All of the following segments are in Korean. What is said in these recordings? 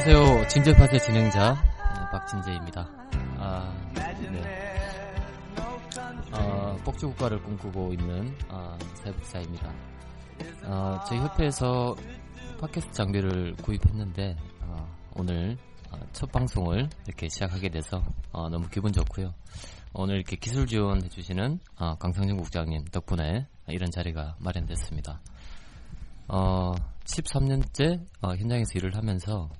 안녕하세요. 진재팟의 진행자 어, 박진재입니다. 아, 네. 어, 복지국가를 꿈꾸고 있는 어, 사회복사입니다. 어, 저희 협회에서 팟캐스트 장비를 구입했는데 어, 오늘 어, 첫 방송을 이렇게 시작하게 돼서 어, 너무 기분 좋고요. 오늘 이렇게 기술 지원해 주시는 어, 강상준 국장님 덕분에 이런 자리가 마련됐습니다. 어, 13년째 어, 현장에서 일을 하면서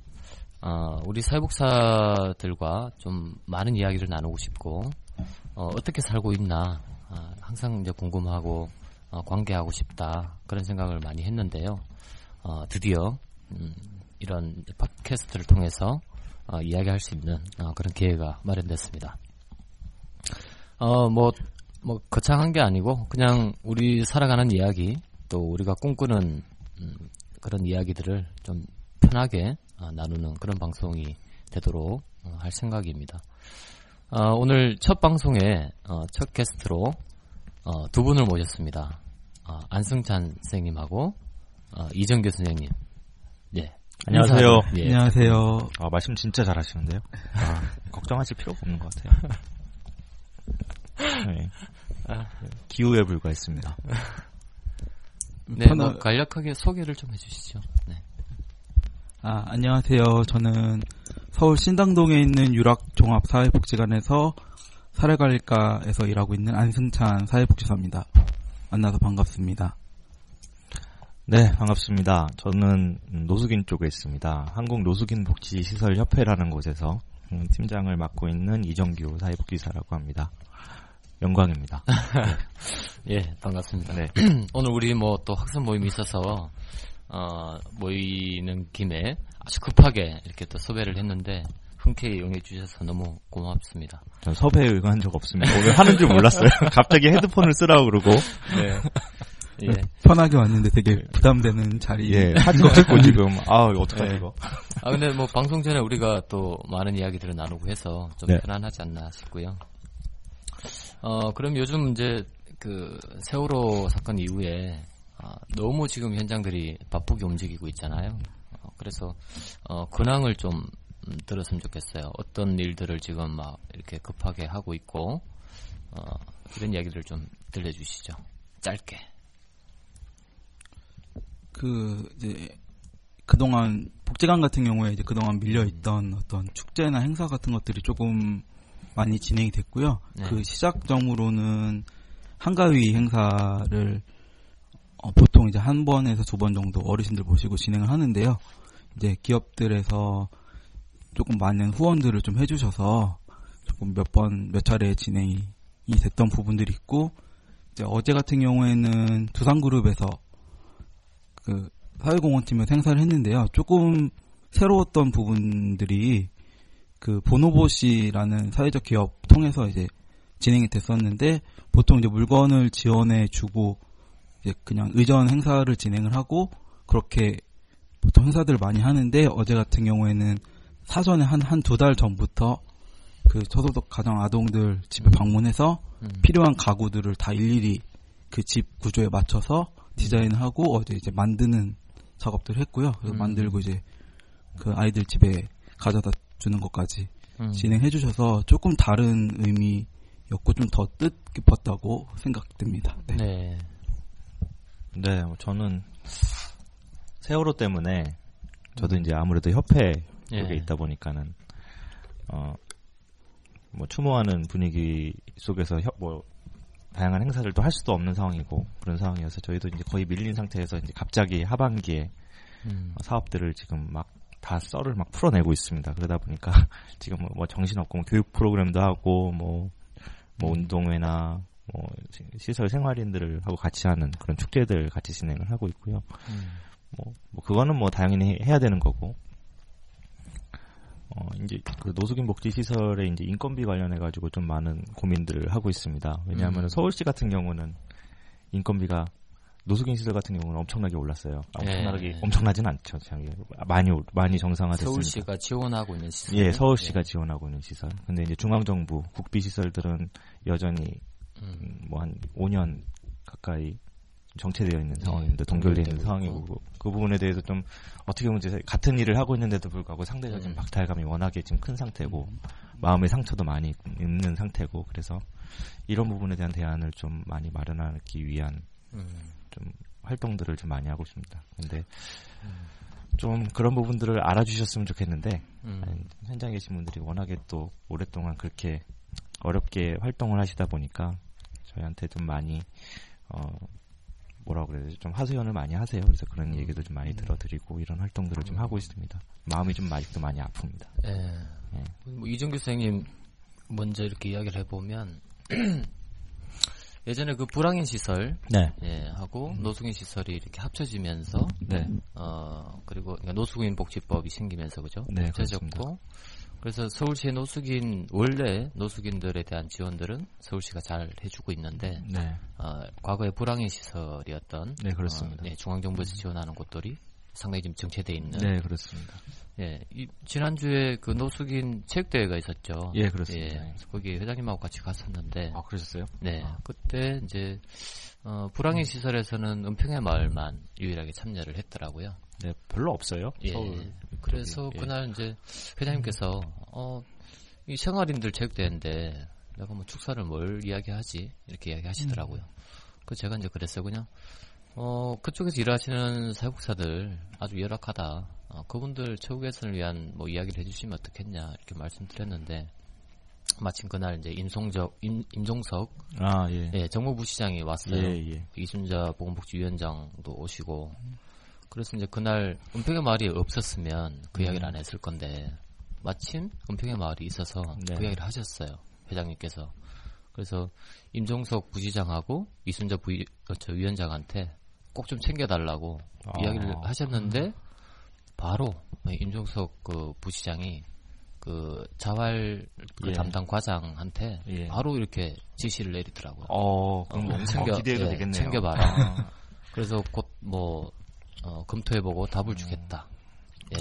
어, 우리 사회복사들과 좀 많은 이야기를 나누고 싶고 어, 떻게 살고 있나 아, 항상 이제 궁금하고 어, 관계하고 싶다 그런 생각을 많이 했는데요. 어, 드디어 음, 이런 팟캐스트를 통해서 어, 이야기할 수 있는 어, 그런 기회가 마련됐습니다. 어, 뭐, 뭐, 거창한 게 아니고, 그냥 우리 살아가는 이야기, 또 우리가 꿈꾸는, 음, 그런 이야기들을 좀 편하게 어, 나누는 그런 방송이 되도록 어, 할 생각입니다. 어, 오늘 첫 방송에, 어, 첫 게스트로, 어, 두 분을 모셨습니다. 어, 안승찬 선생님하고, 어, 이정교 선생님. 예. 안녕하세요. 인사- 예. 안녕하세요. 아, 말씀 진짜 잘하시는데요. 아, 걱정하실 필요가 없는 것 같아요. 네. 기후에 불과했습니다. 네, 뭐 간략하게 소개를 좀 해주시죠. 네. 아, 안녕하세요. 저는 서울 신당동에 있는 유락종합사회복지관에서 사례관리과에서 일하고 있는 안승찬 사회복지사입니다. 만나서 반갑습니다. 네, 반갑습니다. 저는 음, 노숙인 쪽에 있습니다. 한국 노숙인 복지 시설 협회라는 곳에서 음, 팀장을 맡고 있는 이정규 사회복지사라고 합니다. 영광입니다. 예, 반갑습니다. 네. 오늘 우리 뭐 또 학생 모임이 있어서 어, 모이는 김에 아주 급하게 이렇게 또 섭외를 했는데 흔쾌히 응해 주셔서 너무 고맙습니다. 전 섭외에 응한 적 없습니다. 오늘 하는 줄 몰랐어요. 갑자기 헤드폰을 쓰라고 그러고 네. 예. 편하게 왔는데 되게 부담되는 자리. 예, 사진 찍고 지금 아, 어떡하지 네. 이거. 아 근데 뭐 방송 전에 우리가 또 많은 이야기들을 나누고 해서 좀 네. 편안하지 않나 싶고요. 어 그럼 요즘 이제 그 세월호 사건 이후에 아, 너무 지금 현장들이 바쁘게 움직이고 있잖아요. 어, 그래서 어 근황을 좀 음, 들었으면 좋겠어요. 어떤 일들을 지금 막 이렇게 급하게 하고 있고 어 이런 이야기를 좀 들려주시죠. 짧게. 그, 이제, 그동안, 복지관 같은 경우에 이제 그동안 밀려 있던 어떤 축제나 행사 같은 것들이 조금 많이 진행이 됐고요. 네. 그 시작점으로는 한가위 행사를 어, 보통 이제 한 번에서 두 번 정도 어르신들 모시고 진행을 하는데요. 이제 기업들에서 조금 많은 후원들을 좀 해주셔서 조금 몇 번, 몇 차례 진행이 됐던 부분들이 있고, 이제 어제 같은 경우에는 두산그룹에서 그 사회공헌팀에서 행사를 했는데요. 조금 새로웠던 부분들이 그 보노보시라는 사회적 기업 통해서 이제 진행이 됐었는데 보통 이제 물건을 지원해 주고 이제 그냥 의전 행사를 진행을 하고 그렇게 보통 행사들을 많이 하는데 어제 같은 경우에는 사전에 한 한 두 달 전부터 그 저소득 가정 아동들 집에 방문해서 음. 필요한 가구들을 다 일일이 그 집 구조에 맞춰서 디자인하고 어제 이제 만드는 작업들을 했고요. 그래서 음. 만들고 이제 그 아이들 집에 가져다 주는 것까지 음. 진행해 주셔서 조금 다른 의미였고 좀 더 뜻깊었다고 생각됩니다. 네. 네. 네, 뭐 저는 세월호 때문에 저도 이제 아무래도 협회 예. 쪽에 있다 보니까는 어 뭐 추모하는 분위기 속에서 협, 뭐 다양한 행사를 또 할 수도 없는 상황이고 그런 상황이어서 저희도 이제 거의 밀린 상태에서 이제 갑자기 하반기에 음. 어, 사업들을 지금 막 다 썰을 막 풀어내고 있습니다. 그러다 보니까 지금 뭐, 뭐 정신없고 뭐 교육 프로그램도 하고 뭐, 뭐 운동회나 뭐 시- 시설 생활인들을 하고 같이 하는 그런 축제들 같이 진행을 하고 있고요. 음. 뭐, 뭐 그거는 뭐 당연히 해- 해야 되는 거고. 어, 이제 그 노숙인 복지 시설의 이제 인건비 관련해 가지고 좀 많은 고민들을 하고 있습니다. 왜냐하면 음. 서울시 같은 경우는 인건비가 노숙인 시설 같은 경우는 엄청나게 올랐어요. 엄청나게 예. 엄청나진 않죠. 많이 올- 많이 정상화됐습니다. 서울시가 지원하고 있는 시설. 예, 서울시가 지원하고 있는 시설. 근데 이제 중앙 정부 국비 시설들은 여전히 음. 음, 뭐한 5년 가까이 정체되어 있는 네, 상황인데 동결되어 있는 상황이고 있고. 그 부분에 대해서 좀 어떻게 보면 이제 같은 일을 하고 있는데도 불구하고 상대적인 음. 박탈감이 워낙에 지금 큰 상태고 마음의 상처도 많이 있는 상태고 그래서 이런 부분에 대한 대안을 좀 많이 마련하기 위한 음. 좀 활동들을 좀 많이 하고 있습니다. 근데 좀 그런 부분들을 알아주셨으면 좋겠는데 음. 현장에 계신 분들이 워낙에 또 오랫동안 그렇게 어렵게 활동을 하시다 보니까 저희한테 좀 많이 어 뭐라 그래야 되지 좀 하소연을 많이 하세요. 그래서 그런 얘기도 좀 많이 들어드리고 이런 활동들을 좀 하고 있습니다. 마음이 좀 아직도 많이 아픕니다. 예. 예. 뭐 이정규 선생님 먼저 이렇게 이야기를 해보면 예전에 그 불황인 시설 네, 예, 하고 노숙인 시설이 이렇게 합쳐지면서 네, 어 그리고 그러니까 노숙인 복지법이 생기면서 그죠? 네, 합쳐졌고 그 래서 서울시의 노숙인 원래 노숙인들에 대한 지원들은 서울시가 잘 해주고 있는데 네, 어, 과거에 불황인 시설이었던 네 그렇습니다. 어, 네, 중앙정부에서 지원하는 곳들이 상당히 지금 정체돼 있는 네, 그렇습니다. 예, 이, 지난주에 그 노숙인 체육대회가 있었죠. 예, 그렇습니다. 예, 그래서 거기 회장님하고 같이 갔었는데, 아 그러셨어요? 네, 아. 그때 이제, 어, 불황인 시설에서는 은평의 마을만 유일하게 참여를 했더라고요. 네, 별로 없어요. 예. 서울. 그래서 쪽이, 예. 그날 이제 회장님께서, 어, 이 생활인들 체육대회인데, 내가 뭐 축사를 뭘 이야기하지? 이렇게 이야기 하시더라고요. 그 제가 이제 그랬어요. 그냥, 어, 그쪽에서 일하시는 사육사들 아주 열악하다. 어, 그분들 처우 개선을 위한 뭐 이야기를 해주시면 어떻겠냐. 이렇게 말씀드렸는데, 마침 그날 이제 임송적, 임, 임종석, 아 예, 예, 정무부 시장이 왔어요. 예, 예. 이순자 보건복지위원장도 오시고 그래서 이제 그날 은평의 마을이 없었으면 그 이야기를 안 했을 건데 마침 은평의 마을이 있어서 네. 그 이야기를 하셨어요 회장님께서 그래서 임종석 부시장하고 이순자 부위, 어, 저 위원장한테 꼭 좀 챙겨달라고 아. 이야기를 하셨는데 바로 임종석 그 부시장이 그 자활 그 예. 담당 과장한테 예. 바로 이렇게 지시를 내리더라고요. 어, 그럼 어, 엄청 기대해도 예, 되겠네요. 챙겨봐라. 그래서 곧 뭐 어, 검토해보고 답을 음. 주겠다. 예.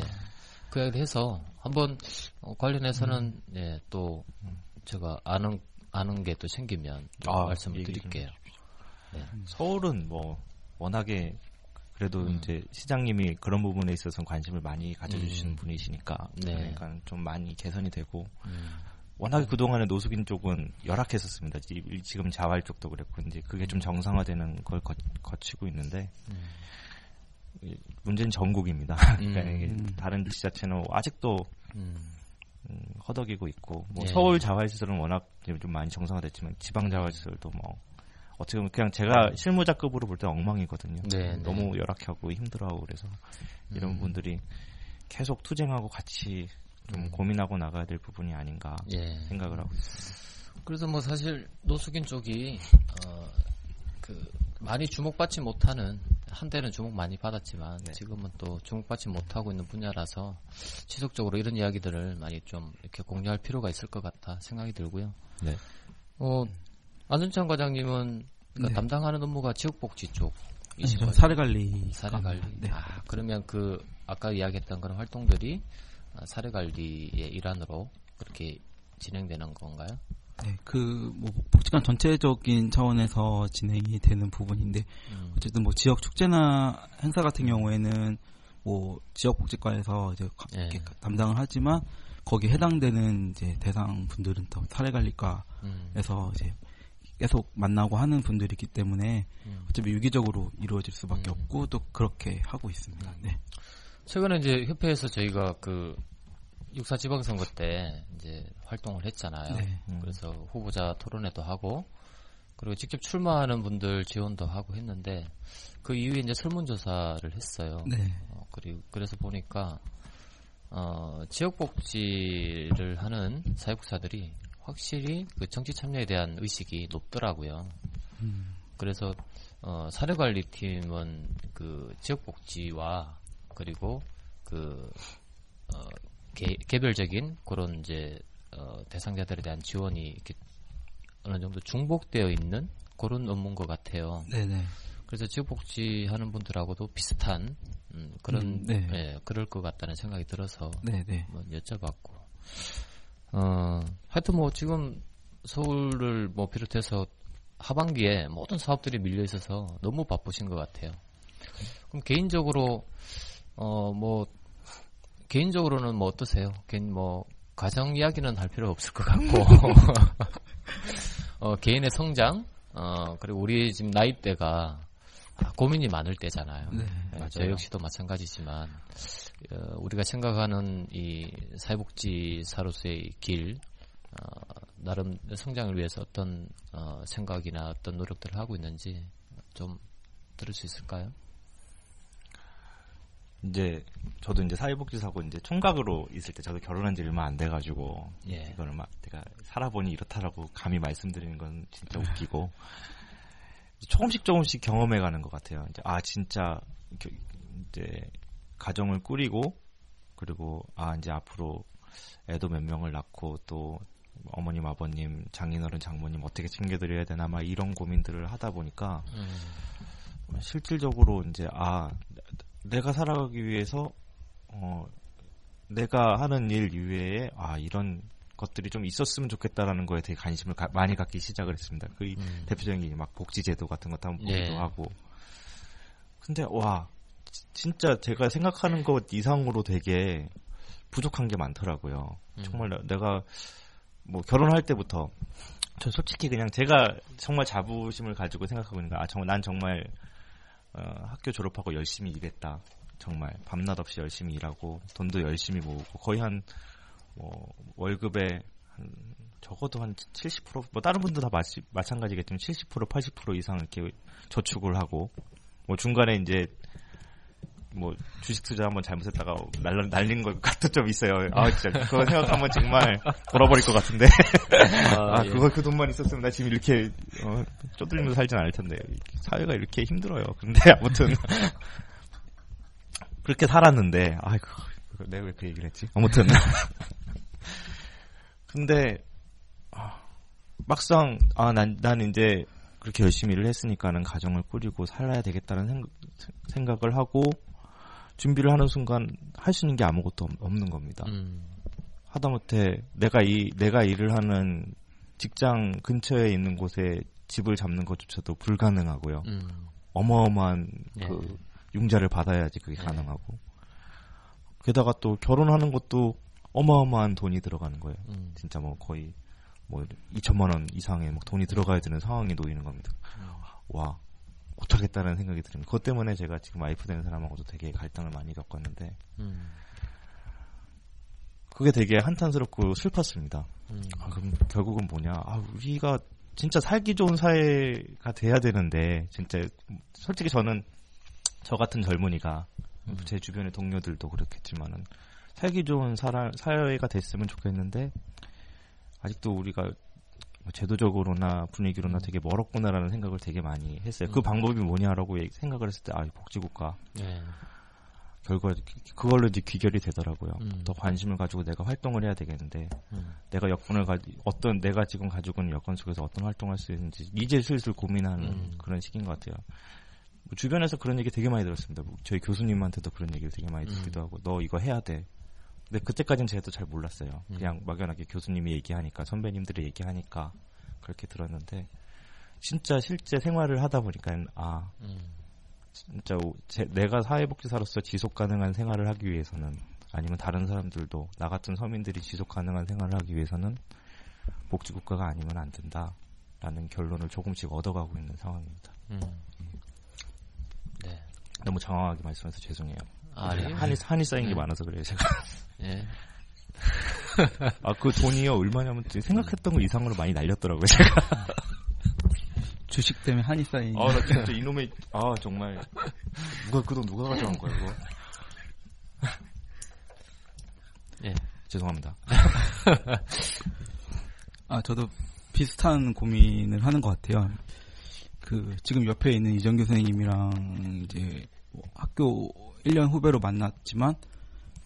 그 이야기를 해서 한번 어, 관련해서는 음. 예, 또 제가 아는 아는 게 또 생기면 또 아, 말씀을 드릴게요. 서울은 뭐 워낙에 그래도 음. 이제 시장님이 그런 부분에 있어서 관심을 많이 가져주시는 음. 분이시니까 네. 그러니까 좀 많이 개선이 되고 음. 워낙에 그동안에 노숙인 쪽은 열악했었습니다. 지- 지금 자활 쪽도 그랬고 이제 그게 좀 정상화되는 걸 거, 거치고 있는데 음. 이 문제는 전국입니다. 음. 이게 다른 지자체는 아직도 음. 음, 허덕이고 있고 뭐 예. 서울 자활 시설은 워낙 좀 많이 정상화됐지만 지방 자활 시설도 뭐 어떻게 보면 그냥 제가 실무자급으로 볼 때 엉망이거든요. 네, 너무 열악하고 힘들어하고 그래서 이런 음. 분들이 계속 투쟁하고 같이 좀 음. 고민하고 나가야 될 부분이 아닌가 예. 생각을 하고 있습니다. 그래서 뭐 사실 노숙인 쪽이 어, 그 많이 주목받지 못하는 한때는 주목 많이 받았지만 네. 지금은 또 주목받지 못하고 있는 분야라서 지속적으로 이런 이야기들을 많이 좀 이렇게 공유할 필요가 있을 것 같다 생각이 들고요. 네. 어, 안준찬 과장님은 그 네. 담당하는 업무가 지역복지 아니, 쪽이신 저 거죠? 사례 관리. 사례 관리. 네. 아, 그러면 그 아까 이야기했던 그런 활동들이 아, 사례 관리의 일환으로 그렇게 진행되는 건가요? 네, 그 뭐 복지관 전체적인 차원에서 진행이 되는 부분인데 음. 어쨌든 뭐 지역 축제나 행사 같은 경우에는 뭐 지역 복지과에서 이제. 이렇게 담당을 하지만 거기에 해당되는 이제 대상 분들은 또 사례관리과에서 음. 이제 계속 만나고 하는 분들이기 때문에 음. 어차피 유기적으로 이루어질 수밖에 음. 없고 또 그렇게 하고 있습니다. 네. 최근에 이제 협회에서 저희가 그 육사 지방선거 때 이제 활동을 했잖아요. 네. 음. 그래서 후보자 토론회도 하고 그리고 직접 출마하는 분들 지원도 하고 했는데 그 이후에 이제 설문조사를 했어요. 네. 어, 그리고 그래서 보니까 어, 지역복지를 하는 사회복사들이 확실히 그 정치 참여에 대한 의식이 높더라고요. 음. 그래서 어, 사례관리팀은 그 지역복지와 그리고 그 어, 개, 개별적인 그런 이제 어, 대상자들에 대한 지원이 이렇게 어느 정도 중복되어 있는 그런 업무인 것 같아요. 네네. 그래서 지역복지 하는 분들하고도 비슷한 음, 그런 음, 네. 예, 그럴 것 같다는 생각이 들어서 네네. 한번 여쭤봤고 어 하여튼 뭐 지금 서울을 뭐 비롯해서 하반기에 모든 사업들이 밀려 있어서 너무 바쁘신 것 같아요. 그럼 개인적으로 어 뭐 개인적으로는 뭐 어떠세요? 개인 뭐 가정 이야기는 할 필요 없을 것 같고 어 개인의 성장 어 그리고 우리 지금 나이대가 아, 고민이 많을 때잖아요. 네, 예, 저 역시도 마찬가지지만 어, 우리가 생각하는 이 사회복지사로서의 길 어, 나름 성장을 위해서 어떤 어, 생각이나 어떤 노력들을 하고 있는지 좀 들을 수 있을까요? 이제 저도 이제 사회복지사고 이제 총각으로 있을 때 저도 결혼한 지 얼마 안 돼가지고 예. 이거를 막 제가 살아보니 이렇다라고 감히 말씀드리는 건 진짜 웃기고 조금씩 조금씩 경험해가는 것 같아요. 이제 아 진짜 겨- 이제 가정을 꾸리고 그리고 아 이제 앞으로 애도 몇 명을 낳고 또 어머님 아버님 장인어른 장모님 어떻게 챙겨드려야 되나 막 이런 고민들을 하다 보니까 음, 실질적으로 이제 아 내가 살아가기 위해서 어 내가 하는 일 이외에 아 이런 것들이 좀 있었으면 좋겠다라는 거에 되게 관심을 가- 많이 갖기 시작을 했습니다. 그 음. 대표적인 게 막 복지제도 같은 것도 한번 예. 보기도 하고. 근데 와 지- 진짜 제가 생각하는 것 이상으로 되게 부족한 게 많더라고요. 음. 정말 나- 내가 뭐 결혼할 때부터 저 솔직히 그냥 제가 정말 자부심을 가지고 생각하고 있는 거야. 아, 정말 난 정말 어, 학교 졸업하고 열심히 일했다. 정말 밤낮 없이 열심히 일하고 돈도 열심히 모으고 거의 한 뭐, 월급의 한 적어도 한 70%뭐 다른 분도 다 마치, 마찬가지겠지만 70% 80% 이상 이렇게 저축을 하고 뭐 중간에 이제 뭐 주식 투자 한번 잘못했다가 날린, 날린 것 같도 좀 있어요. 아 진짜 그거 생각하면 정말 돌아버릴 것 같은데. 아, 예. 그거 그 돈만 있었으면 나 지금 이렇게 어, 쪼들리면서 살진 않을 텐데 사회가 이렇게 힘들어요. 근데 아무튼 그렇게 살았는데 아이고 내가 왜 그 얘기를 했지? 아무튼 근데 아, 막상 아난 난 이제 그렇게 열심히 일을 했으니까는 가정을 꾸리고 살아야 되겠다는 생, 생각을 하고 준비를 하는 순간 할 수 있는 게 아무것도 없- 없는 겁니다. 음, 하다못해 내가 이 내가 일을 하는 직장 근처에 있는 곳에 집을 잡는 것조차도 불가능하고요. 음, 어마어마한 예. 그 융자를 받아야지 그게 네. 가능하고. 게다가 또 결혼하는 것도 어마어마한 돈이 들어가는 거예요. 음, 진짜 뭐 거의 뭐 2천만 원 이상의 막 돈이 들어가야 되는 상황이 놓이는 겁니다. 음. 와 못하겠다는 생각이 듭니다. 그것 때문에 제가 지금 와이프 되는 사람하고도 되게 갈등을 많이 겪었는데 음, 그게 되게 한탄스럽고 슬펐습니다. 음, 아, 그럼 결국은 뭐냐? 아, 우리가 진짜 살기 좋은 사회가 돼야 되는데, 진짜, 솔직히 저는 저 같은 젊은이가, 음. 제 주변의 동료들도 그렇겠지만은, 살기 좋은 사람, 사회가 됐으면 좋겠는데, 아직도 우리가 뭐 제도적으로나 분위기로나 되게 멀었구나라는 생각을 되게 많이 했어요. 그 음. 방법이 뭐냐라고 생각을 했을 때, 아, 복지국가. 예, 결과, 그걸로 이제 귀결이 되더라고요. 음. 더 관심을 가지고 내가 활동을 해야 되겠는데, 음, 내가 여건을 가지 어떤 내가 지금 가지고 있는 여건 속에서 어떤 활동을 할수 있는지 이제 슬슬 고민하는 음. 그런 시기인 것 같아요. 뭐 주변에서 그런 얘기 되게 많이 들었습니다. 뭐 저희 교수님한테도 그런 얘기를 되게 많이 음. 듣기도 하고 너 이거 해야 돼. 근데 그때까지는 제가 또잘 몰랐어요. 음. 그냥 막연하게 교수님이 얘기하니까 선배님들이 얘기하니까 그렇게 들었는데 진짜 실제 생활을 하다 보니까 아 음. 진짜 오- 제- 내가 사회복지사로서 지속 가능한 생활을 하기 위해서는 아니면 다른 사람들도 나 같은 서민들이 지속 가능한 생활을 하기 위해서는 복지국가가 아니면 안 된다라는 결론을 조금씩 얻어가고 있는 상황입니다. 음. 네. 너무 장황하게 말씀해서 죄송해요. 아, 예. 한이 한이 쌓인 게 네. 많아서 그래요 제가. 예. 아그 돈이요 얼마냐면 생각했던 거 이상으로 많이 날렸더라고요 제가. 주식 때문에 한이 쌓인. 아나 진짜 이놈의 아 정말 누가 그 돈 누가 가져간 거야 이거. 예. 죄송합니다. 아, 저도 비슷한 고민을 하는 것 같아요. 그, 지금 옆에 있는 이정교 선생님이랑 이제 뭐 학교 1년 후배로 만났지만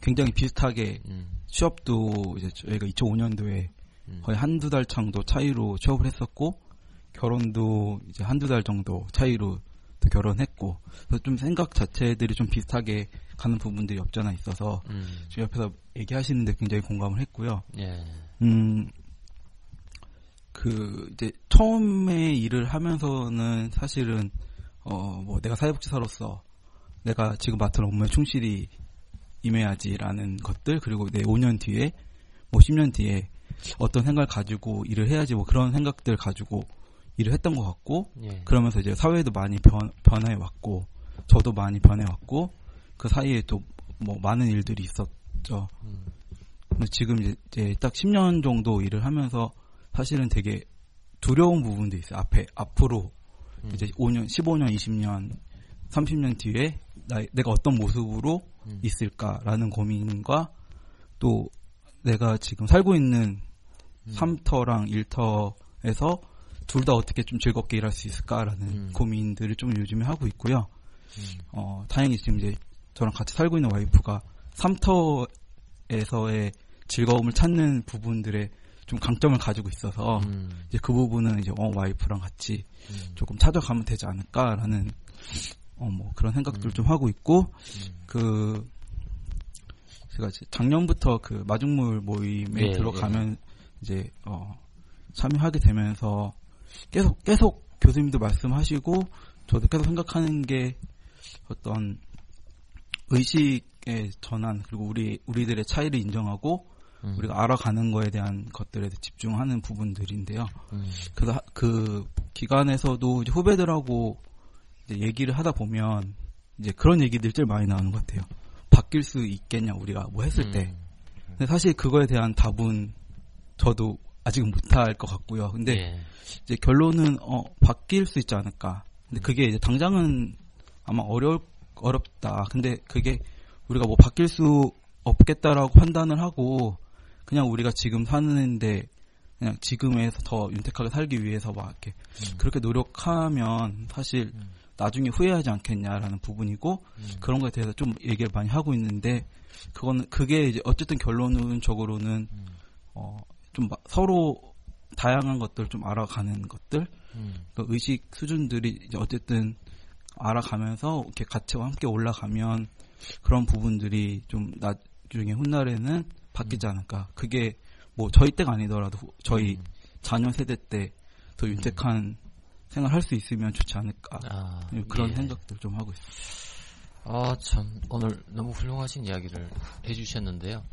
굉장히 비슷하게 음. 취업도 이제 저희가 2005년도에 음. 거의 한두 달 정도 차이로 취업을 했었고 결혼도 이제 한두 달 정도 차이로 또 결혼했고 그래서 좀 생각 자체들이 좀 비슷하게 가는 부분들이 없잖아 있어서 음. 지금 옆에서 얘기하시는데 굉장히 공감을 했고요. 예. 음, 그, 이제, 처음에 일을 하면서는 사실은, 어, 뭐, 내가 사회복지사로서 내가 지금 맡은 업무에 충실히 임해야지라는 것들, 그리고 내 5년 뒤에, 뭐, 10년 뒤에 어떤 생각을 가지고 일을 해야지, 뭐, 그런 생각들 가지고 일을 했던 것 같고, 예. 그러면서 이제 사회도 많이 변, 변해 왔고, 저도 많이 변해 왔고, 그 사이에 또 뭐, 많은 일들이 있었죠. 음. 근데 지금 이제, 딱 10년 정도 일을 하면서 사실은 되게 두려운 부분도 있어요. 앞에 앞으로 음. 이제 5년, 15년, 20년, 30년 뒤에 나, 내가 어떤 모습으로 음. 있을까라는 고민과 또 내가 지금 살고 있는 음. 3터랑 1터에서 둘 다 어떻게 좀 즐겁게 일할 수 있을까라는 음. 고민들을 좀 요즘에 하고 있고요. 음. 어, 다행히 지금 이제 저랑 같이 살고 있는 와이프가 3터에서의 즐거움을 찾는 부분들에 좀 강점을 가지고 있어서 음. 이제 그 부분은 이제 어, 와이프랑 같이 음. 조금 찾아가면 되지 않을까라는 어, 뭐 그런 생각들 음. 좀 하고 있고 음. 그 제가 이제 작년부터 그 마중물 모임에 예, 들어가면 이제 어 참여하게 되면서 계속 계속 교수님도 말씀하시고 저도 계속 생각하는 게 어떤 의식의 전환 그리고 우리 우리들의 차이를 인정하고 음. 우리가 알아가는 거에 대한 것들에 집중하는 부분들인데요. 음. 그래서 하- 그 기관에서도 이제 후배들하고 얘기를 하다 보면 이제 그런 얘기들 제일 많이 나오는 것 같아요. 바뀔 수 있겠냐 우리가 뭐 했을 음. 때. 근데 사실 그거에 대한 답은 저도 아직은 못할 것 같고요. 근데 예. 이제 결론은 어 바뀔 수 있지 않을까. 근데 그게 이제 당장은 아마 어려 어렵다. 근데 그게 우리가 뭐 바뀔 수 없겠다라고 판단을 하고 그냥 우리가 지금 사는데 그냥 지금에서 더 윤택하게 살기 위해서 막 이렇게 음. 그렇게 노력하면 사실 음. 나중에 후회하지 않겠냐라는 부분이고 음. 그런 거에 대해서 좀 얘기를 많이 하고 있는데 그거는 그게 이제 어쨌든 결론적으로는 음. 어좀 서로 다양한 것들 좀 알아가는 것들 음. 그 의식 수준들이 이제 어쨌든 알아가면서 이렇게 같이 함께 올라가면 그런 부분들이 좀 나중에 훗날에는 바뀌지 않을까. 그게 뭐 저희 때가 아니더라도 후- 저희 음. 자녀 세대 때 더 윤택한 생활 할 수 있으면 좋지 않을까. 아, 그런 예. 생각들 좀 하고 있어요. 아, 참, 오늘 너무 훌륭하신 이야기를 해주셨는데요.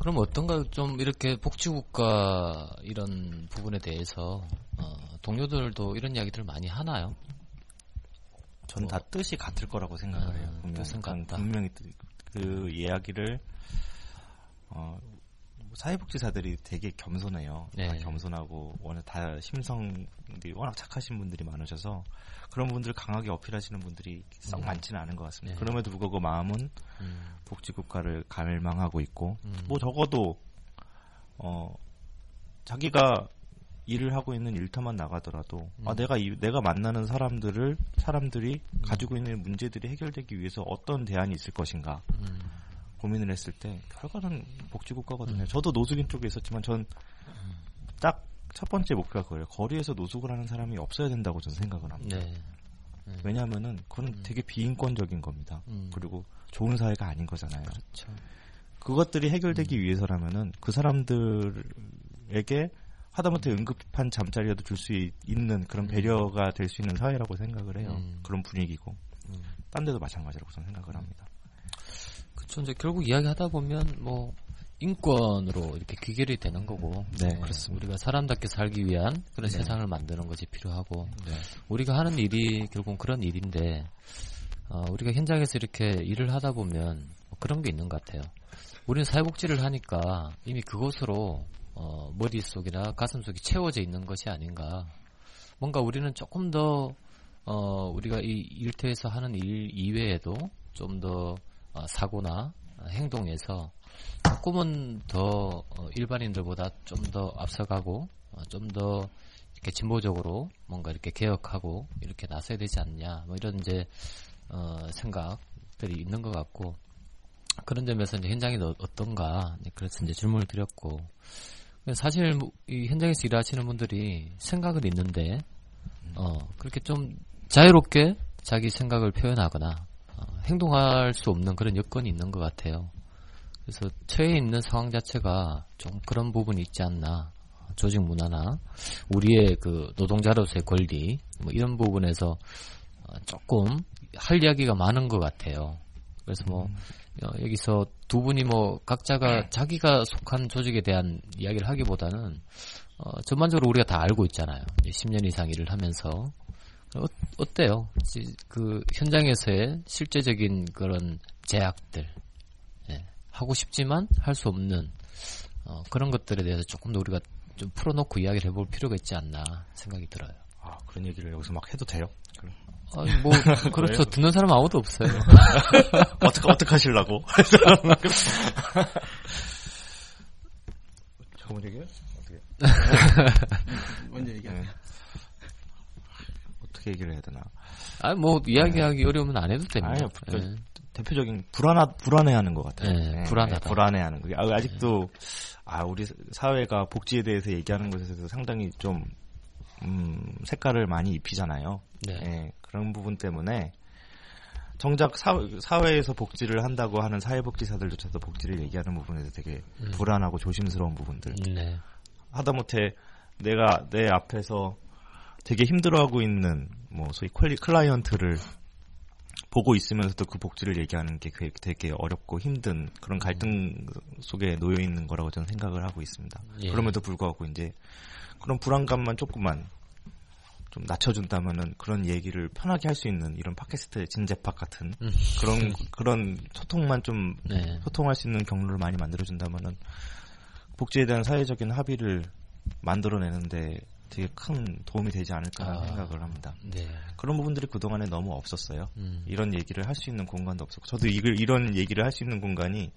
그럼 어떤가요? 좀 이렇게 복지국가 이런 부분에 대해서, 어, 동료들도 이런 이야기들을 많이 하나요? 전다 뜻이 같을 거라고 생각을 해요. 아, 분명히, 뜻은 같다. 분명히 뜻- 그 이야기를 어, 사회복지사들이 되게 겸손해요. 네. 다 겸손하고 워낙 다 심성 들이 워낙 착하신 분들이 많으셔서 그런 분들 강하게 어필하시는 분들이 썩 네. 많지는 않은 것 같습니다. 네. 그럼에도 불구하고 마음은 음, 복지국가를 갈망하고 있고 음. 뭐 적어도 어 자기가 일을 하고 있는 일터만 나가더라도 아 음. 내가 이, 내가 만나는 사람들을 사람들이 가지고 있는 문제들이 해결되기 위해서 어떤 대안이 있을 것인가 음, 고민을 했을 때 결과는 복지국가거든요. 음. 저도 노숙인 쪽에 있었지만 전딱 첫 번째 목표가 그거예요. 거리에서 노숙을 하는 사람이 없어야 된다고 저는 생각을 합니다. 네. 네. 왜냐하면은 그건 음. 되게 비인권적인 겁니다. 음. 그리고 좋은 사회가 아닌 거잖아요. 그렇죠. 그것들이 해결되기 음. 위해서라면은 그 사람들에게 하다못해 응급한 잠자리라도 줄 수 있는 그런 음. 배려가 될 수 있는 사회라고 생각을 해요. 음. 그런 분위기고 음. 딴 데도 마찬가지라고 저는 생각을 합니다. 그렇죠. 이제 결국 이야기하다 보면 뭐 인권으로 이렇게 귀결이 되는 거고. 네, 어, 그렇습니다. 우리가 사람답게 살기 위한 그런 네. 세상을 만드는 것이 필요하고 네. 우리가 하는 일이 결국 그런 일인데 어, 우리가 현장에서 이렇게 일을 하다 보면 뭐 그런 게 있는 것 같아요. 우리는 사회복지를 하니까 이미 그것으로 어, 머릿속이나 가슴속이 채워져 있는 것이 아닌가. 뭔가 우리는 조금 더 어, 우리가 이 일터에서 하는 일 이외에도 좀더 어, 사고나 행동에서 조금은 더 어, 일반인들보다 좀 더 앞서가고 어, 좀더 이렇게 진보적으로 뭔가 이렇게 개혁하고 이렇게 나서야 되지 않냐 뭐 이런 이제 어, 생각들이 있는 것 같고 그런 점에서 이제 현장이 어- 어떤가 네, 그래서 이제 질문을 드렸고 사실 뭐이 현장에서 일하시는 분들이 생각은 있는데 어 그렇게 좀 자유롭게 자기 생각을 표현하거나 어, 행동할 수 없는 그런 여건이 있는 것 같아요. 그래서 처해 있는 상황 자체가 좀 그런 부분이 있지 않나. 어, 조직 문화나 우리의 그 노동자로서의 권리 뭐 이런 부분에서 어, 조금 할 이야기가 많은 것 같아요. 그래서 뭐 어, 여기서 두 분이 뭐 각자가 자기가 속한 조직에 대한 이야기를 하기보다는 어, 전반적으로 우리가 다 알고 있잖아요. 이제 10년 이상 일을 하면서 어, 어때요? 지- 그 현장에서의 실제적인 그런 제약들 예, 하고 싶지만 할 수 없는 어, 그런 것들에 대해서 조금 더 우리가 좀 풀어놓고 이야기를 해볼 필요가 있지 않나 생각이 들어요. 아, 그런 얘기를 여기서 막 해도 돼요? 아니, 뭐 그렇죠. 듣는 사람 아무도 없어요. 어떻게 어떻게 하시려고? 잠깐만 얘기해? 어떻게? 먼저 얘기하세요. 네. 어떻게 얘기를 해야 되나? 아니 뭐 이야기하기 어려우면 안 해도 됩니다. 아니요, 그- 예. 대표적인 불안하 불안해하는 것 같아요. 네, 불안하다. 불안해하는 거. 아, 아직도 아 우리 사회가 복지에 대해서 얘기하는 것에서 상당히 좀 음, 색깔을 많이 입히잖아요. 네. 예, 그런 부분 때문에 정작 사, 사회 에서 복지를 한다고 하는 사회복지사들조차도 복지를 얘기하는 부분에서 되게 음. 불안하고 조심스러운 부분들. 네. 하다못해 내가 내 앞에서 되게 힘들어하고 있는 뭐 소위 퀄리 클라이언트를 보고 있으면서도 그 복지를 얘기하는 게 되게- 어렵고 힘든 그런 갈등 속에 놓여 있는 거라고 저는 생각을 하고 있습니다. 예. 그럼에도 불구하고 이제 그런 불안감만 조금만 좀 낮춰준다면은 그런 얘기를 편하게 할 수 있는 이런 팟캐스트의 진제팟 같은 음. 그런 그런 소통만 좀 네. 소통할 수 있는 경로를 많이 만들어준다면은 복지에 대한 사회적인 합의를 만들어내는데 되게 큰 도움이 되지 않을까 아. 생각을 합니다. 네. 그런 부분들이 그동안에 너무 없었어요. 음. 이런 얘기를 할 수 있는 공간도 없었고 저도 이걸 이런 얘기를 할 수 있는 공간이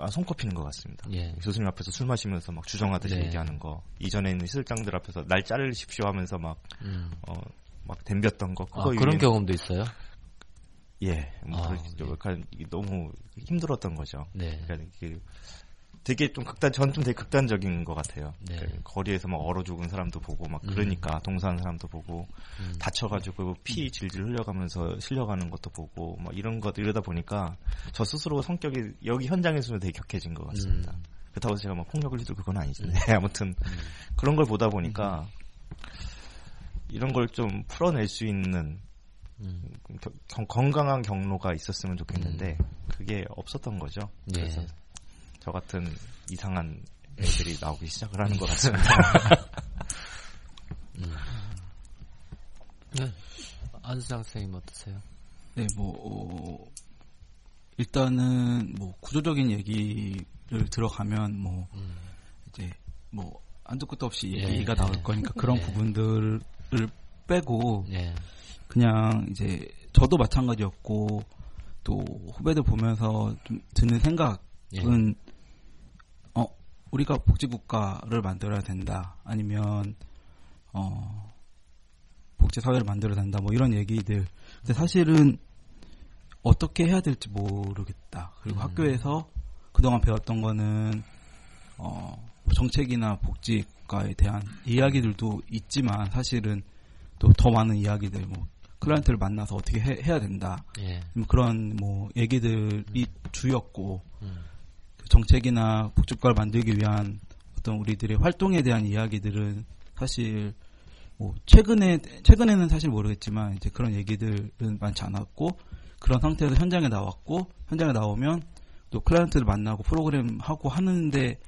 아, 손꼽히는 것 같습니다. 예. 교수님 앞에서 술 마시면서 막 주정하듯이 네. 얘기하는 거 이전에 있는 실장들 앞에서 날 자르십시오 하면서 막 음. 어, 막 덤볐던 거 아, 그거 그런 위에는- 경험도 있어요? 예, 뭐 아, 이게 너무 힘들었던 거죠. 네. 그러니까 이게 되게 좀 극단, 전좀 되게 극단적인 것 같아요. 네. 그러니까 거리에서 막 얼어 죽은 사람도 보고 막 음. 그러니까 동사한 사람도 보고 음. 다쳐가지고 피 질질 흘려가면서 실려가는 것도 보고 막 이런 것 이러다 보니까 저 스스로 성격이 여기 현장에서는 되게 격해진 것 같습니다. 음. 그렇다고 해서 제가 막 폭력을 휘둘 그건 아니죠. 네, 아무튼 그런 걸 보다 보니까 이런 걸 좀 풀어낼 수 있는 음. 겨- 경- 건강한 경로가 있었으면 좋겠는데 그게 없었던 거죠. 네. 그래서 저 같은 이상한 애들이 나오기 시작을 하는 것 같습니다. 네. 안수장 선생님 어떠세요? 네, 뭐 어, 일단은 뭐 구조적인 얘기를 들어가면 뭐 음. 이제 뭐 안도 끝도 없이 예, 얘기가 예. 나올 거니까 그런 예. 부분들을 빼고 네. 그냥 이제 저도 마찬가지였고 또 후배들 보면서 좀 드는 생각은 예. 어 우리가 복지국가를 만들어야 된다 아니면 어 복지 사회를 만들어야 된다 뭐 이런 얘기들 근데 사실은 어떻게 해야 될지 모르겠다 그리고 음. 학교에서 그동안 배웠던 거는 어 정책이나 복지국가에 대한 이야기들도 있지만 사실은 또 더 많은 이야기들 뭐 클라이언트를 만나서 어떻게 해, 야 된다 예. 뭐 그런 뭐 얘기들이 주였고 음. 그 정책이나 복지국가를 만들기 위한 어떤 우리들의 활동에 대한 이야기들은 사실 뭐 최근에 최근에는 사실 모르겠지만 이제 그런 얘기들은 많지 않았고 그런 상태에서 현장에 나왔고 현장에 나오면 또 클라이언트를 만나고 프로그램 하고 하는데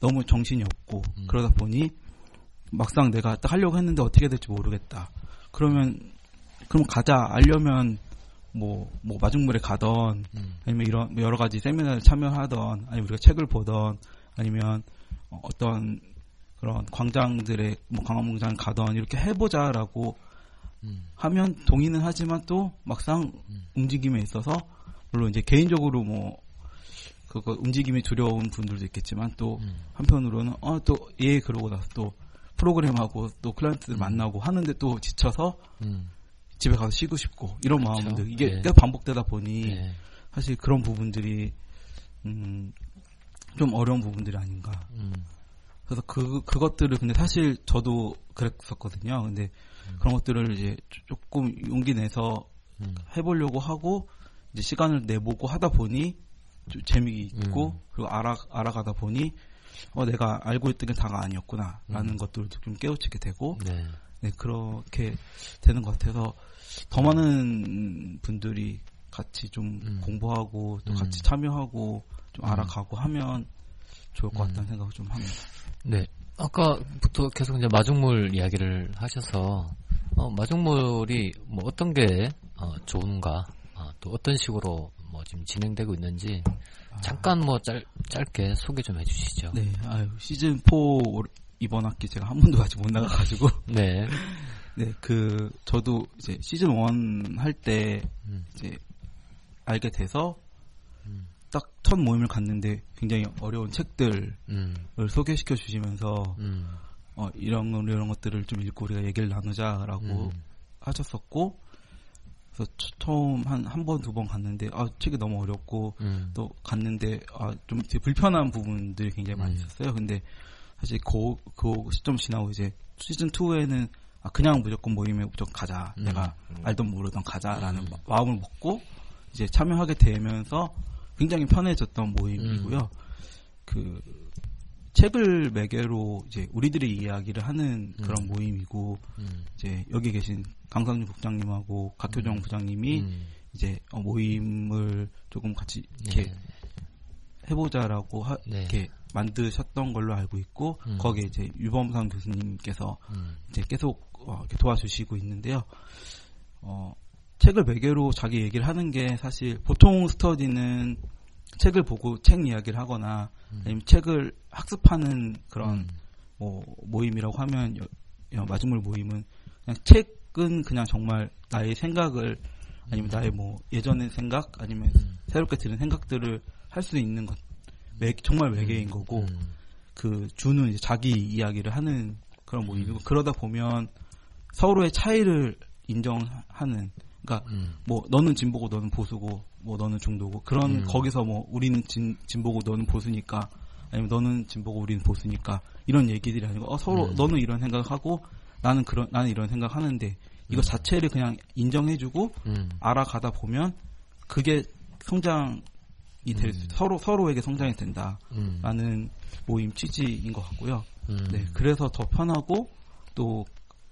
너무 정신이 없고 음. 그러다 보니 막상 내가 딱 하려고 했는데 어떻게 될지 모르겠다. 그러면 그럼 가자 알려면 뭐 뭐 마중물에 가던 음. 아니면 이런 여러 가지 세미나를 참여하던 아니면 우리가 책을 보던 아니면 어, 어떤 그런 광장들의 뭐 광화문장 가던 이렇게 해보자라고 음. 하면 동의는 하지만 또 막상 음. 움직임에 있어서 물론 이제 개인적으로 뭐 그거 움직임이 두려운 분들도 있겠지만 또 음. 한편으로는 어 또 예 그러고 나서 또 프로그램하고 또 클라이언트들 음. 만나고 하는데 또 지쳐서 음. 집에 가서 쉬고 싶고 이런 그렇죠. 마음들 이게 네. 계속 반복되다 보니 예. 사실 그런 부분들이 음, 좀 어려운 부분들이 아닌가. 음. 그래서 그 그것들을 근데 사실 저도 그랬었거든요. 근데 음. 그런 것들을 이제 조금 용기 내서 음. 해보려고 하고 이제 시간을 내보고 하다 보니 좀 재미있고 음. 그리고 알아 알아가다 보니 어 내가 알고 있던 게 다가 아니었구나라는 음. 것들도 좀 깨우치게 되고 네. 네 그렇게 되는 것 같아서 더 많은 분들이 같이 좀 음. 공부하고 또 음. 같이 참여하고 좀 음. 알아가고 하면 좋을 것 음. 같다는 생각을 좀 합니다. 네. 아까부터 계속 이제 마중물 이야기를 하셔서 어, 마중물이 뭐 어떤 게 어, 좋은가 어, 또 어떤 식으로 뭐 지금 진행되고 있는지 잠깐 뭐 짧, 짧게 소개 좀 해주시죠. 네, 아유, 시즌 4 올- 이번 학기 제가 한 번도 아직 못 나가가지고 네. 네, 그 저도 이제 시즌 1할때 음. 이제 알게 돼서 음. 딱첫 모임을 갔는데 굉장히 어려운 책들을 음. 소개시켜 주시면서 음. 어, 이런 거, 이런 것들을 좀 읽고 우리가 얘기를 나누자라고 음. 하셨었고 그래서 처- 처음 한 한 번 두 번 갔는데 아 책이 너무 어렵고 음. 또 갔는데 아 좀 불편한 부분들이 굉장히 많이 음. 있었어요. 근데 사실 그, 그 시점 지나고 이제 시즌 2에는 아 그냥 무조건 모임에 무조건 가자. 음. 내가 알던 모르던 가자라는 음. 마- 마음을 먹고 이제 참여하게 되면서 굉장히 편해졌던 모임이고요. 음. 그 책을 매개로 이제 우리들의 이야기를 하는 그런 음. 모임이고 음. 이제 여기 계신 강상준 국장님하고 각효정 음. 부장님이 음. 이제 어, 모임을 조금 같이 이렇게 네. 해보자라고 하- 네. 이렇게 만드셨던 걸로 알고 있고 음. 거기에 이제 유범상 교수님께서 음. 이제 계속 어, 이렇게 도와주시고 있는데요. 어, 책을 매개로 자기 얘기를 하는 게 사실 보통 스터디는 책을 보고 책 이야기를 하거나 음. 아니면 책을 학습하는 그런 음. 뭐 모임이라고 하면 여- 여- 마중물 모임은 그냥 책은 그냥 정말 나의 생각을 아니면 나의 뭐 예전의 생각 아니면 음. 새롭게 들은 생각들을 할 수 있는 것 외- 정말 외계인 거고 음. 그 주는 이제 자기 이야기를 하는 그런 모임이고 그러다 보면 서로의 차이를 인정하는 그러니까 음. 뭐 너는 진보고 너는 보수고 뭐 너는 중도고 그런 음. 거기서 뭐 우리는 진, 진보고 너는 보수니까 아니면 너는 진보고 우리는 보수니까 이런 얘기들이 아니고 어 서로 음. 너는 이런 생각하고 나는 그런 나는 이런 생각하는데 이거 음. 자체를 그냥 인정해주고 음. 알아가다 보면 그게 성장이 될 수- 음. 서로 서로에게 성장이 된다라는 음. 모임 취지인 것 같고요. 음. 네, 그래서 더 편하고 또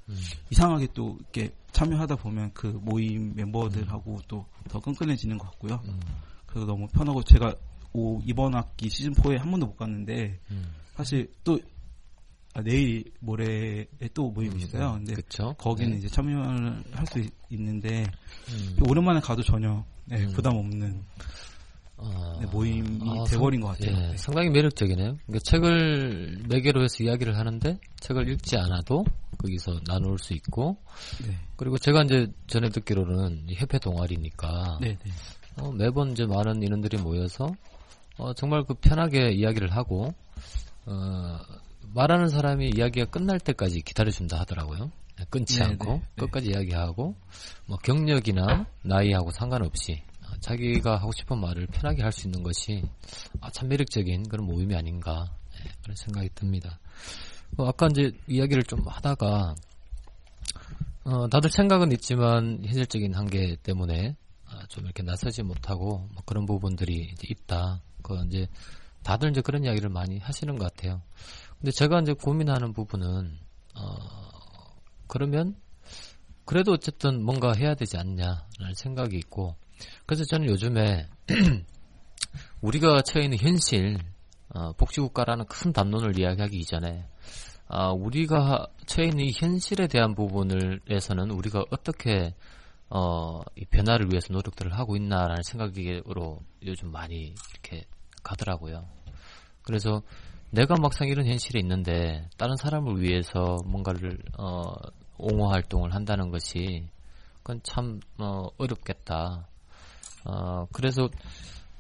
음. 이상하게 또 이렇게 참여하다 보면 그 모임 멤버들하고 또 더 끈끈해지는 것 같고요. 음. 그래서 너무 편하고 제가 오, 이번 학기 시즌 4에 한 번도 못 갔는데 음. 사실 또 아, 내일 모레에 또 모임이 있어요. 근데 그쵸? 거기는 네. 이제 참여를 할 수 있는데 음. 오랜만에 가도 전혀 네, 음. 부담 없는 아, 네, 모임이 아, 돼버린 상- 것 같아요. 예, 네. 상당히 매력적이네요. 그러니까 책을 매개로 해서 이야기를 하는데 책을 읽지 않아도 거기서 나눌 수 있고 네. 그리고 제가 이제 전에 듣기로는 이 협회 동아리니까 네, 네. 어, 매번 이제 많은 인원들이 모여서 어, 정말 그 편하게 이야기를 하고 어, 말하는 사람이 이야기가 끝날 때까지 기다려준다 하더라고요. 끊지 네, 않고. 끝까지 이야기하고 뭐 경력이나 나이하고 상관없이 어, 자기가 하고 싶은 말을 편하게 할 수 있는 것이 아, 참 매력적인 그런 모임이 아닌가 네, 그런 생각이 듭니다. 어, 아까 이제 이야기를 좀 하다가 어, 다들 생각은 있지만 현실적인 한계 때문에 아, 좀 이렇게 나서지 못하고 뭐 그런 부분들이 이제 있다. 그 이제 다들 이제 그런 이야기를 많이 하시는 것 같아요. 근데 제가 이제 고민하는 부분은 어, 그러면 그래도 어쨌든 뭔가 해야 되지 않냐라는 생각이 있고 그래서 저는 요즘에 우리가 처해 있는 현실 어, 복지국가라는 큰 담론을 이야기하기 이전에 아, 우리가 처해 있는 이 현실에 대한 부분을에서는 우리가 어떻게 어, 이 변화를 위해서 노력들을 하고 있나라는 생각으로 요즘 많이 이렇게 가더라고요. 그래서 내가 막상 이런 현실에 있는데 다른 사람을 위해서 뭔가를 어, 옹호 활동을 한다는 것이 그건 참 어, 어렵겠다. 어, 그래서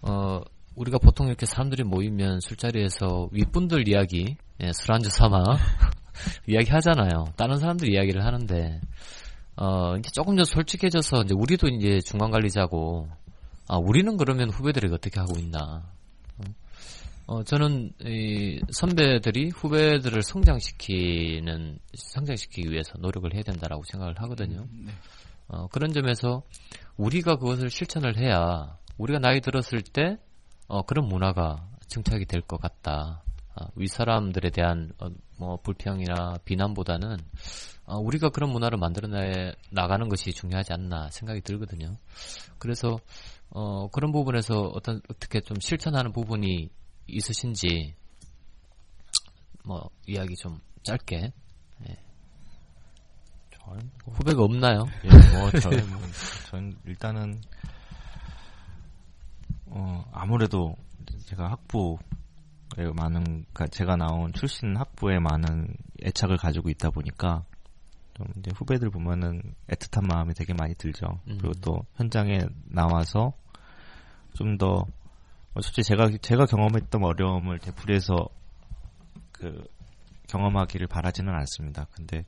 어, 우리가 보통 이렇게 사람들이 모이면 술자리에서 윗분들 이야기, 예, 술 안주 삼아 이야기 하잖아요. 다른 사람들 이야기를 하는데 어, 이제 조금 더 솔직해져서 이제 우리도 이제 중간 관리자고 아, 우리는 그러면 후배들에게 어떻게 하고 있나? 어, 저는 이 선배들이 후배들을 성장시키는 성장시키기 위해서 노력을 해야 된다라고 생각을 하거든요. 네. 어, 그런 점에서 우리가 그것을 실천을 해야 우리가 나이 들었을 때 어, 그런 문화가 정착이 될 것 같다. 어, 윗사람들에 대한 어, 뭐 불평이나 비난보다는 어, 우리가 그런 문화를 만들어 나가는 것이 중요하지 않나 생각이 들거든요. 그래서 어, 그런 부분에서 어떤 어떻게 좀 실천하는 부분이 있으신지 뭐 이야기 좀 짧게 예. 뭐, 후배가 없나요? 예, 뭐 저는 뭐, 저는 일단은 어 아무래도 제가 학부에 많은 그러니까 제가 나온 출신 학부에 많은 애착을 가지고 있다 보니까 좀 이제 후배들 보면은 애틋한 마음이 되게 많이 들죠. 음. 그리고 또 현장에 나와서 좀 더 솔직히 제가 제가 경험했던 어려움을 되풀이해서 그 경험하기를 바라지는 않습니다. 근데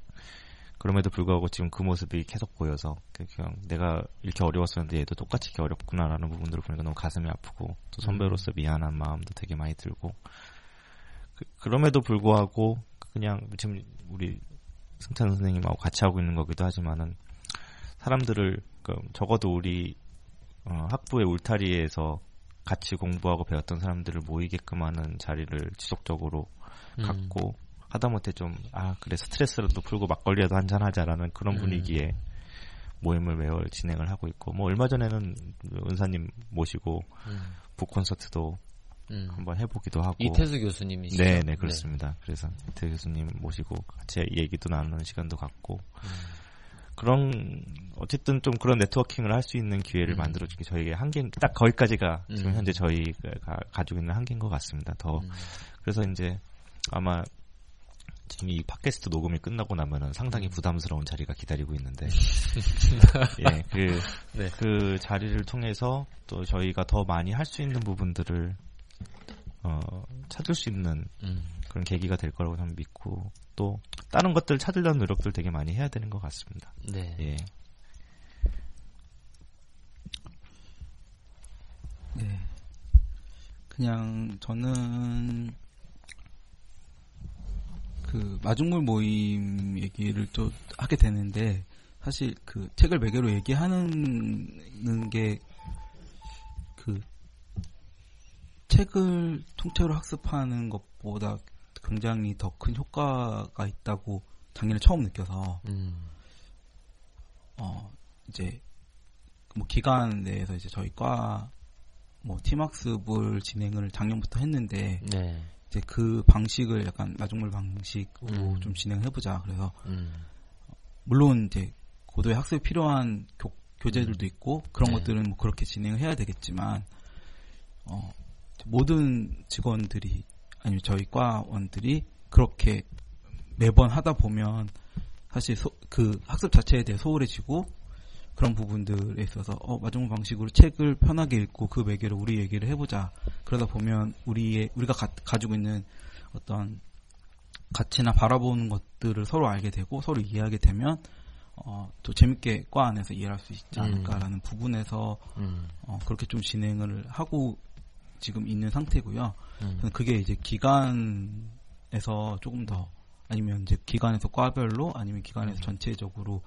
그럼에도 불구하고 지금 그 모습이 계속 보여서 그 그냥 내가 이렇게 어려웠었는데 얘도 똑같이 이렇게 어렵구나라는 부분들을 보니까 너무 가슴이 아프고 또 선배로서 미안한 마음도 되게 많이 들고 그, 럼에도 불구하고 그냥 지금 우리 승찬 선생님하고 같이 하고 있는 거기도 하지만은 사람들을 그 적어도 우리 어, 학부의 울타리에서 같이 공부하고 배웠던 사람들을 모이게끔 하는 자리를 지속적으로 음. 갖고 하다못해 좀 아 그래 스트레스라도 풀고 막걸리라도 한잔 하자라는 그런 음. 분위기에 모임을 매월 진행을 하고 있고 뭐 얼마 전에는 은사님 모시고 음. 북 콘서트도 음. 한번 해보기도 하고 이태수 교수님이시죠? 네, 네 그렇습니다. 그래서 이태 교수님 모시고 같이 얘기도 나누는 시간도 갖고 음. 그런 어쨌든 좀 그런 네트워킹을 할 수 있는 기회를 음. 만들어주기 저희의 한계 딱 거기까지가 지금 음. 현재 저희가 가지고 있는 한계인 것 같습니다. 더 음. 그래서 이제 아마 지금 이 팟캐스트 녹음이 끝나고 나면은 상당히 부담스러운 자리가 기다리고 있는데 예, 그, 네. 그 자리를 통해서 또 저희가 더 많이 할 수 있는 부분들을 어, 찾을 수 있는 음. 그런 계기가 될 거라고 저는 믿고 또 다른 것들 찾으려는 노력들 되게 많이 해야 되는 것 같습니다. 네. 예. 네. 그냥 저는 그 마중물 모임 얘기를 또 하게 되는데 사실 그 책을 매개로 얘기하는 게 그 책을 통째로 학습하는 것보다 굉장히 더 큰 효과가 있다고 작년에 처음 느껴서 음. 어 이제 뭐 기간 내에서 이제 저희 과뭐 팀학습을 진행을 작년부터 했는데 네. 이제 그 방식을 약간 나중물 방식으로 음. 좀 진행해보자. 그래서 음. 물론 이제 고도의 학습이 필요한 교, 교재들도 있고 그런 네. 것들은 뭐 그렇게 진행을 해야 되겠지만 어, 모든 직원들이 아니면 저희 과원들이 그렇게 매번 하다 보면 사실 소- 그 학습 자체에 대해 소홀해지고 그런 부분들에 있어서 어 마중물 방식으로 책을 편하게 읽고 그 매개로 우리 얘기를 해보자 그러다 보면 우리의 우리가 가, 지고 있는 어떤 가치나 바라보는 것들을 서로 알게 되고 서로 이해하게 되면 어, 또 재밌게 과 안에서 이해할 수 있지 않을까라는 부분에서 음. 어, 그렇게 좀 진행을 하고 지금 있는 상태고요. 음. 그게 이제 기간에서 조금 더 아니면 이제 기관에서 과별로 아니면 기관에서 전체적으로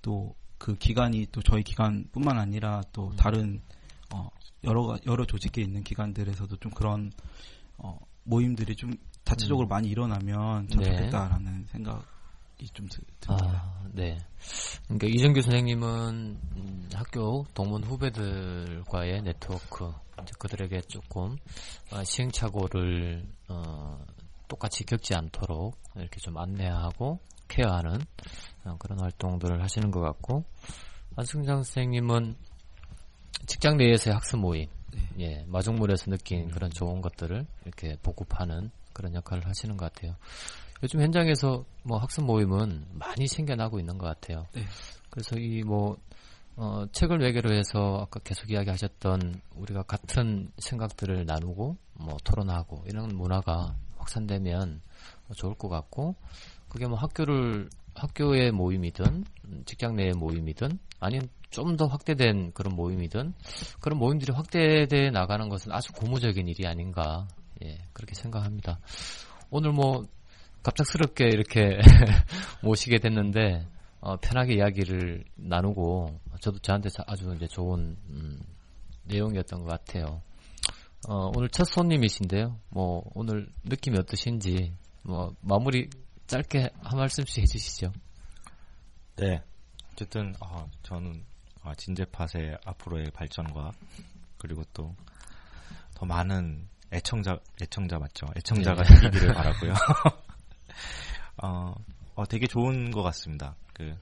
또 그 기간이 또 저희 기간뿐만 아니라 또 다른 어 여러 가- 여러 조직에 있는 기관들에서도 좀 그런 어 모임들이 좀 자체적으로 많이 일어나면 참 네. 좋겠다라는 생각이 좀 드, 듭니다. 아, 네. 그러니까 이정규 선생님은 음, 학교 동문 후배들과의 네트워크, 그들에게 조금 어, 시행착오를 어, 똑같이 겪지 않도록 이렇게 좀 안내하고 케어하는 어, 그런 활동들을 하시는 것 같고 안승장 선생님은 직장 내에서의 학습 모임, 예, 마중물에서 느낀 그런 좋은 것들을 이렇게 보급하는 그런 역할을 하시는 것 같아요. 요즘 현장에서 뭐 학습 모임은 많이 생겨나고 있는 것 같아요. 네. 그래서 이뭐 어, 책을 매개로 해서 아까 계속 이야기하셨던 우리가 같은 생각들을 나누고 뭐 토론하고 이런 문화가 확산되면 좋을 것 같고 그게 뭐 학교를 학교의 모임이든 음, 직장 내의 모임이든 아니면 좀 더 확대된 그런 모임이든 그런 모임들이 확대돼 나가는 것은 아주 고무적인 일이 아닌가 예 그렇게 생각합니다. 오늘 뭐 갑작스럽게 이렇게 모시게 됐는데 어, 편하게 이야기를 나누고 저도 저한테 자- 아주 이제 좋은 음, 내용이었던 것 같아요. 어, 오늘 첫 손님이신데요. 뭐 오늘 느낌이 어떠신지 뭐 마무리 짧게 한 말씀씩 해주시죠. 네. 어쨌든 어, 저는 어, 진제팟의 앞으로의 발전과 그리고 또 더 많은 애청자 애청자 맞죠? 애청자가 네. 생기기를 바라고요. 어, 어, 되게 좋은 것 같습니다. 그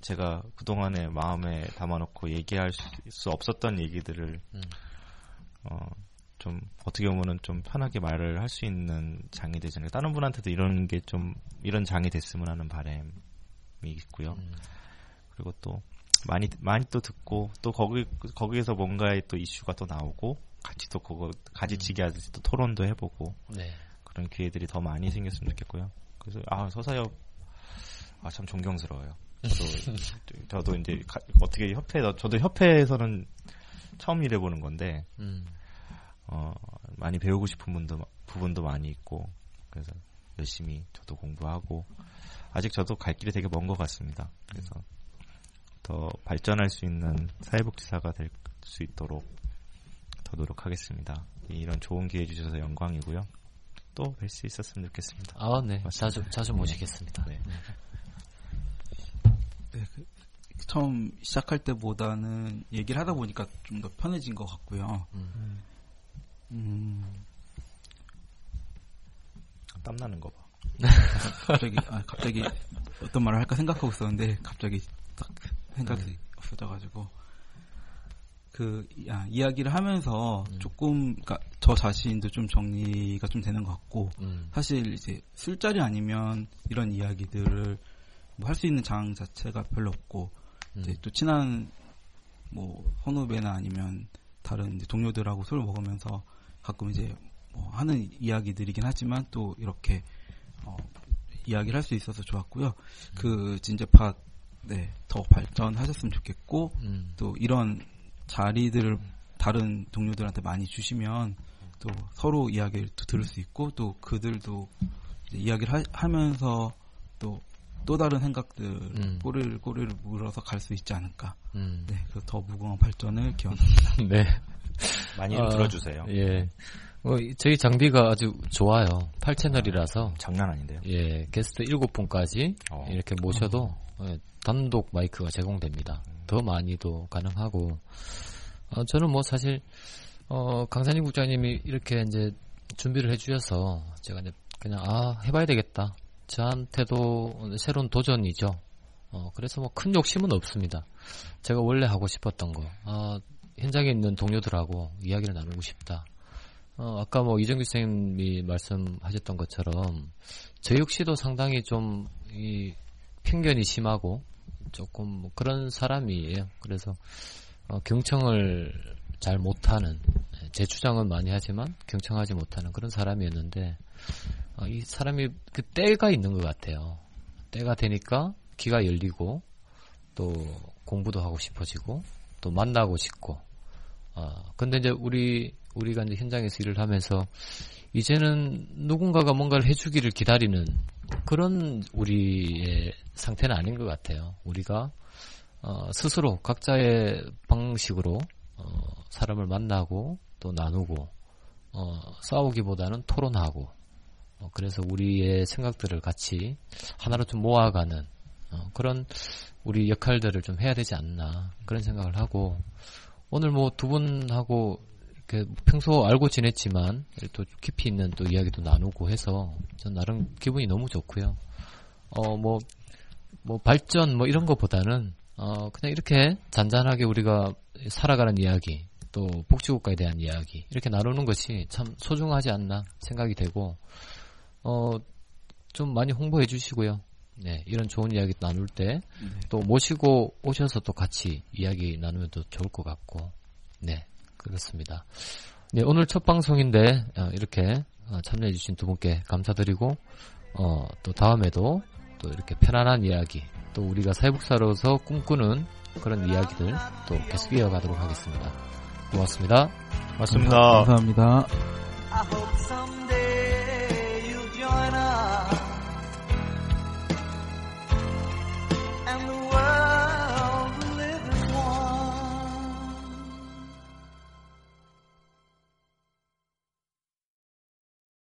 제가 그 동안에 마음에 담아놓고 얘기할 수, 수 없었던 얘기들을 음. 어, 좀 어떻게 보면은 좀 편하게 말을 할 수 있는 장이 되잖아요. 다른 분한테도 이런 게 좀 이런 장이 됐으면 하는 바람이 있고요. 음. 그리고 또 많이 많이 또 듣고 또 거기 거기에서 뭔가의 또 이슈가 또 나오고 같이 또 그거 가지치기 하듯이 또 토론도 해보고 네. 그런 기회들이 더 많이 생겼으면 좋겠고요. 그래서 아 서사협 아 참 존경스러워요. 저도 저도 이제 가- 어떻게 협회 저도 협회에서는 처음 일해보는 건데 음. 어, 많이 배우고 싶은 분도, 부분도 많이 있고, 그래서 열심히 저도 공부하고, 아직 저도 갈 길이 되게 먼 것 같습니다. 그래서 더 발전할 수 있는 사회복지사가 될 수 있도록 더 노력하겠습니다. 이런 좋은 기회 주셔서 영광이고요. 또 뵐 수 있었으면 좋겠습니다. 아, 네. 맞습니다. 자주 자주 모시겠습니다. 네. 네, 그 처음 시작할 때보다는 얘기를 하다 보니까 좀 더 편해진 것 같고요. 음. 음, 땀 나는 거 봐. 갑자기 아, 갑자기 어떤 말을 할까 생각하고 있었는데 갑자기 딱 생각이 음. 없어져가지고 그 아, 이야기를 하면서 음. 조금 그러니까 저 자신도 좀 정리가 좀 되는 것 같고 음. 사실 이제 술자리 아니면 이런 이야기들을 뭐 할 수 있는 장 자체가 별로 없고 음. 이제 또 친한 뭐 선후배나 아니면 다른 동료들하고 술을 먹으면서 가끔 이제 뭐 하는 이야기들이긴 하지만 또 이렇게 어, 이야기를 할 수 있어서 좋았고요. 그 진제팟 네 더 발전하셨으면 좋겠고 음. 또 이런 자리들을 다른 동료들한테 많이 주시면 또 서로 이야기를 또 들을 수 있고 또 그들도 이제 이야기를 하, 면서 또 또 다른 생각들 음. 꼬리를 꼬리를 물어서 갈 수 있지 않을까. 음. 네, 그더 무궁한 발전을 기원합니다. 네. 많이 아, 들어주세요. 예. 어, 이- 저희 장비가 아주 좋아요. 8채널이라서 장난 아닌데요. 예, 게스트 7분까지 어. 이렇게 모셔도 예, 단독 마이크가 제공됩니다. 더 많이도 가능하고 어, 저는 뭐 사실 어, 강산임 국장님이 이렇게 이제 준비를 해주셔서 제가 이제 그냥 아 해봐야 되겠다. 저한테도 새로운 도전이죠. 어, 그래서 뭐 큰 욕심은 없습니다. 제가 원래 하고 싶었던 거, 아, 현장에 있는 동료들하고 이야기를 나누고 싶다. 어, 아까 뭐 이정규 선생님이 말씀하셨던 것처럼 저 역시도 상당히 좀 이 편견이 심하고 조금 뭐 그런 사람이에요. 그래서 어, 경청을 잘 못하는 제 주장은 많이 하지만 경청하지 못하는 그런 사람이었는데 어, 이 사람이 그 때가 있는 것 같아요. 때가 되니까 귀가 열리고 또 공부도 하고 싶어지고 또 만나고 싶고 어, 근데 이제 우리 우리가 이제 현장에서 일을 하면서 이제는 누군가가 뭔가를 해주기를 기다리는 그런 우리의 상태는 아닌 것 같아요. 우리가 어, 스스로 각자의 방식으로 어, 사람을 만나고 또 나누고 어, 싸우기보다는 토론하고 어, 그래서 우리의 생각들을 같이 하나로 좀 모아가는 어, 그런 우리 역할들을 좀 해야 되지 않나 그런 생각을 하고 오늘 뭐 두 분하고 이렇게 평소 알고 지냈지만 또 깊이 있는 또 이야기도 나누고 해서 전 나름 기분이 너무 좋고요. 어 뭐 뭐 발전 뭐 이런 것보다는 어 그냥 이렇게 잔잔하게 우리가 살아가는 이야기 또 복지국가에 대한 이야기 이렇게 나누는 것이 참 소중하지 않나 생각이 되고 어 좀 많이 홍보해 주시고요. 네, 이런 좋은 이야기 나눌 때 또 모시고 오셔서 또 같이 이야기 나누면 또 좋을 것 같고, 네, 그렇습니다. 네, 오늘 첫 방송인데 어, 이렇게 어, 참여해주신 두 분께 감사드리고, 어, 또 다음에도 또 이렇게 편안한 이야기, 또 우리가 사회복사로서 꿈꾸는 그런 이야기들 또 계속 이어가도록 하겠습니다. 고맙습니다. 맞습니다. 감사합니다. Hope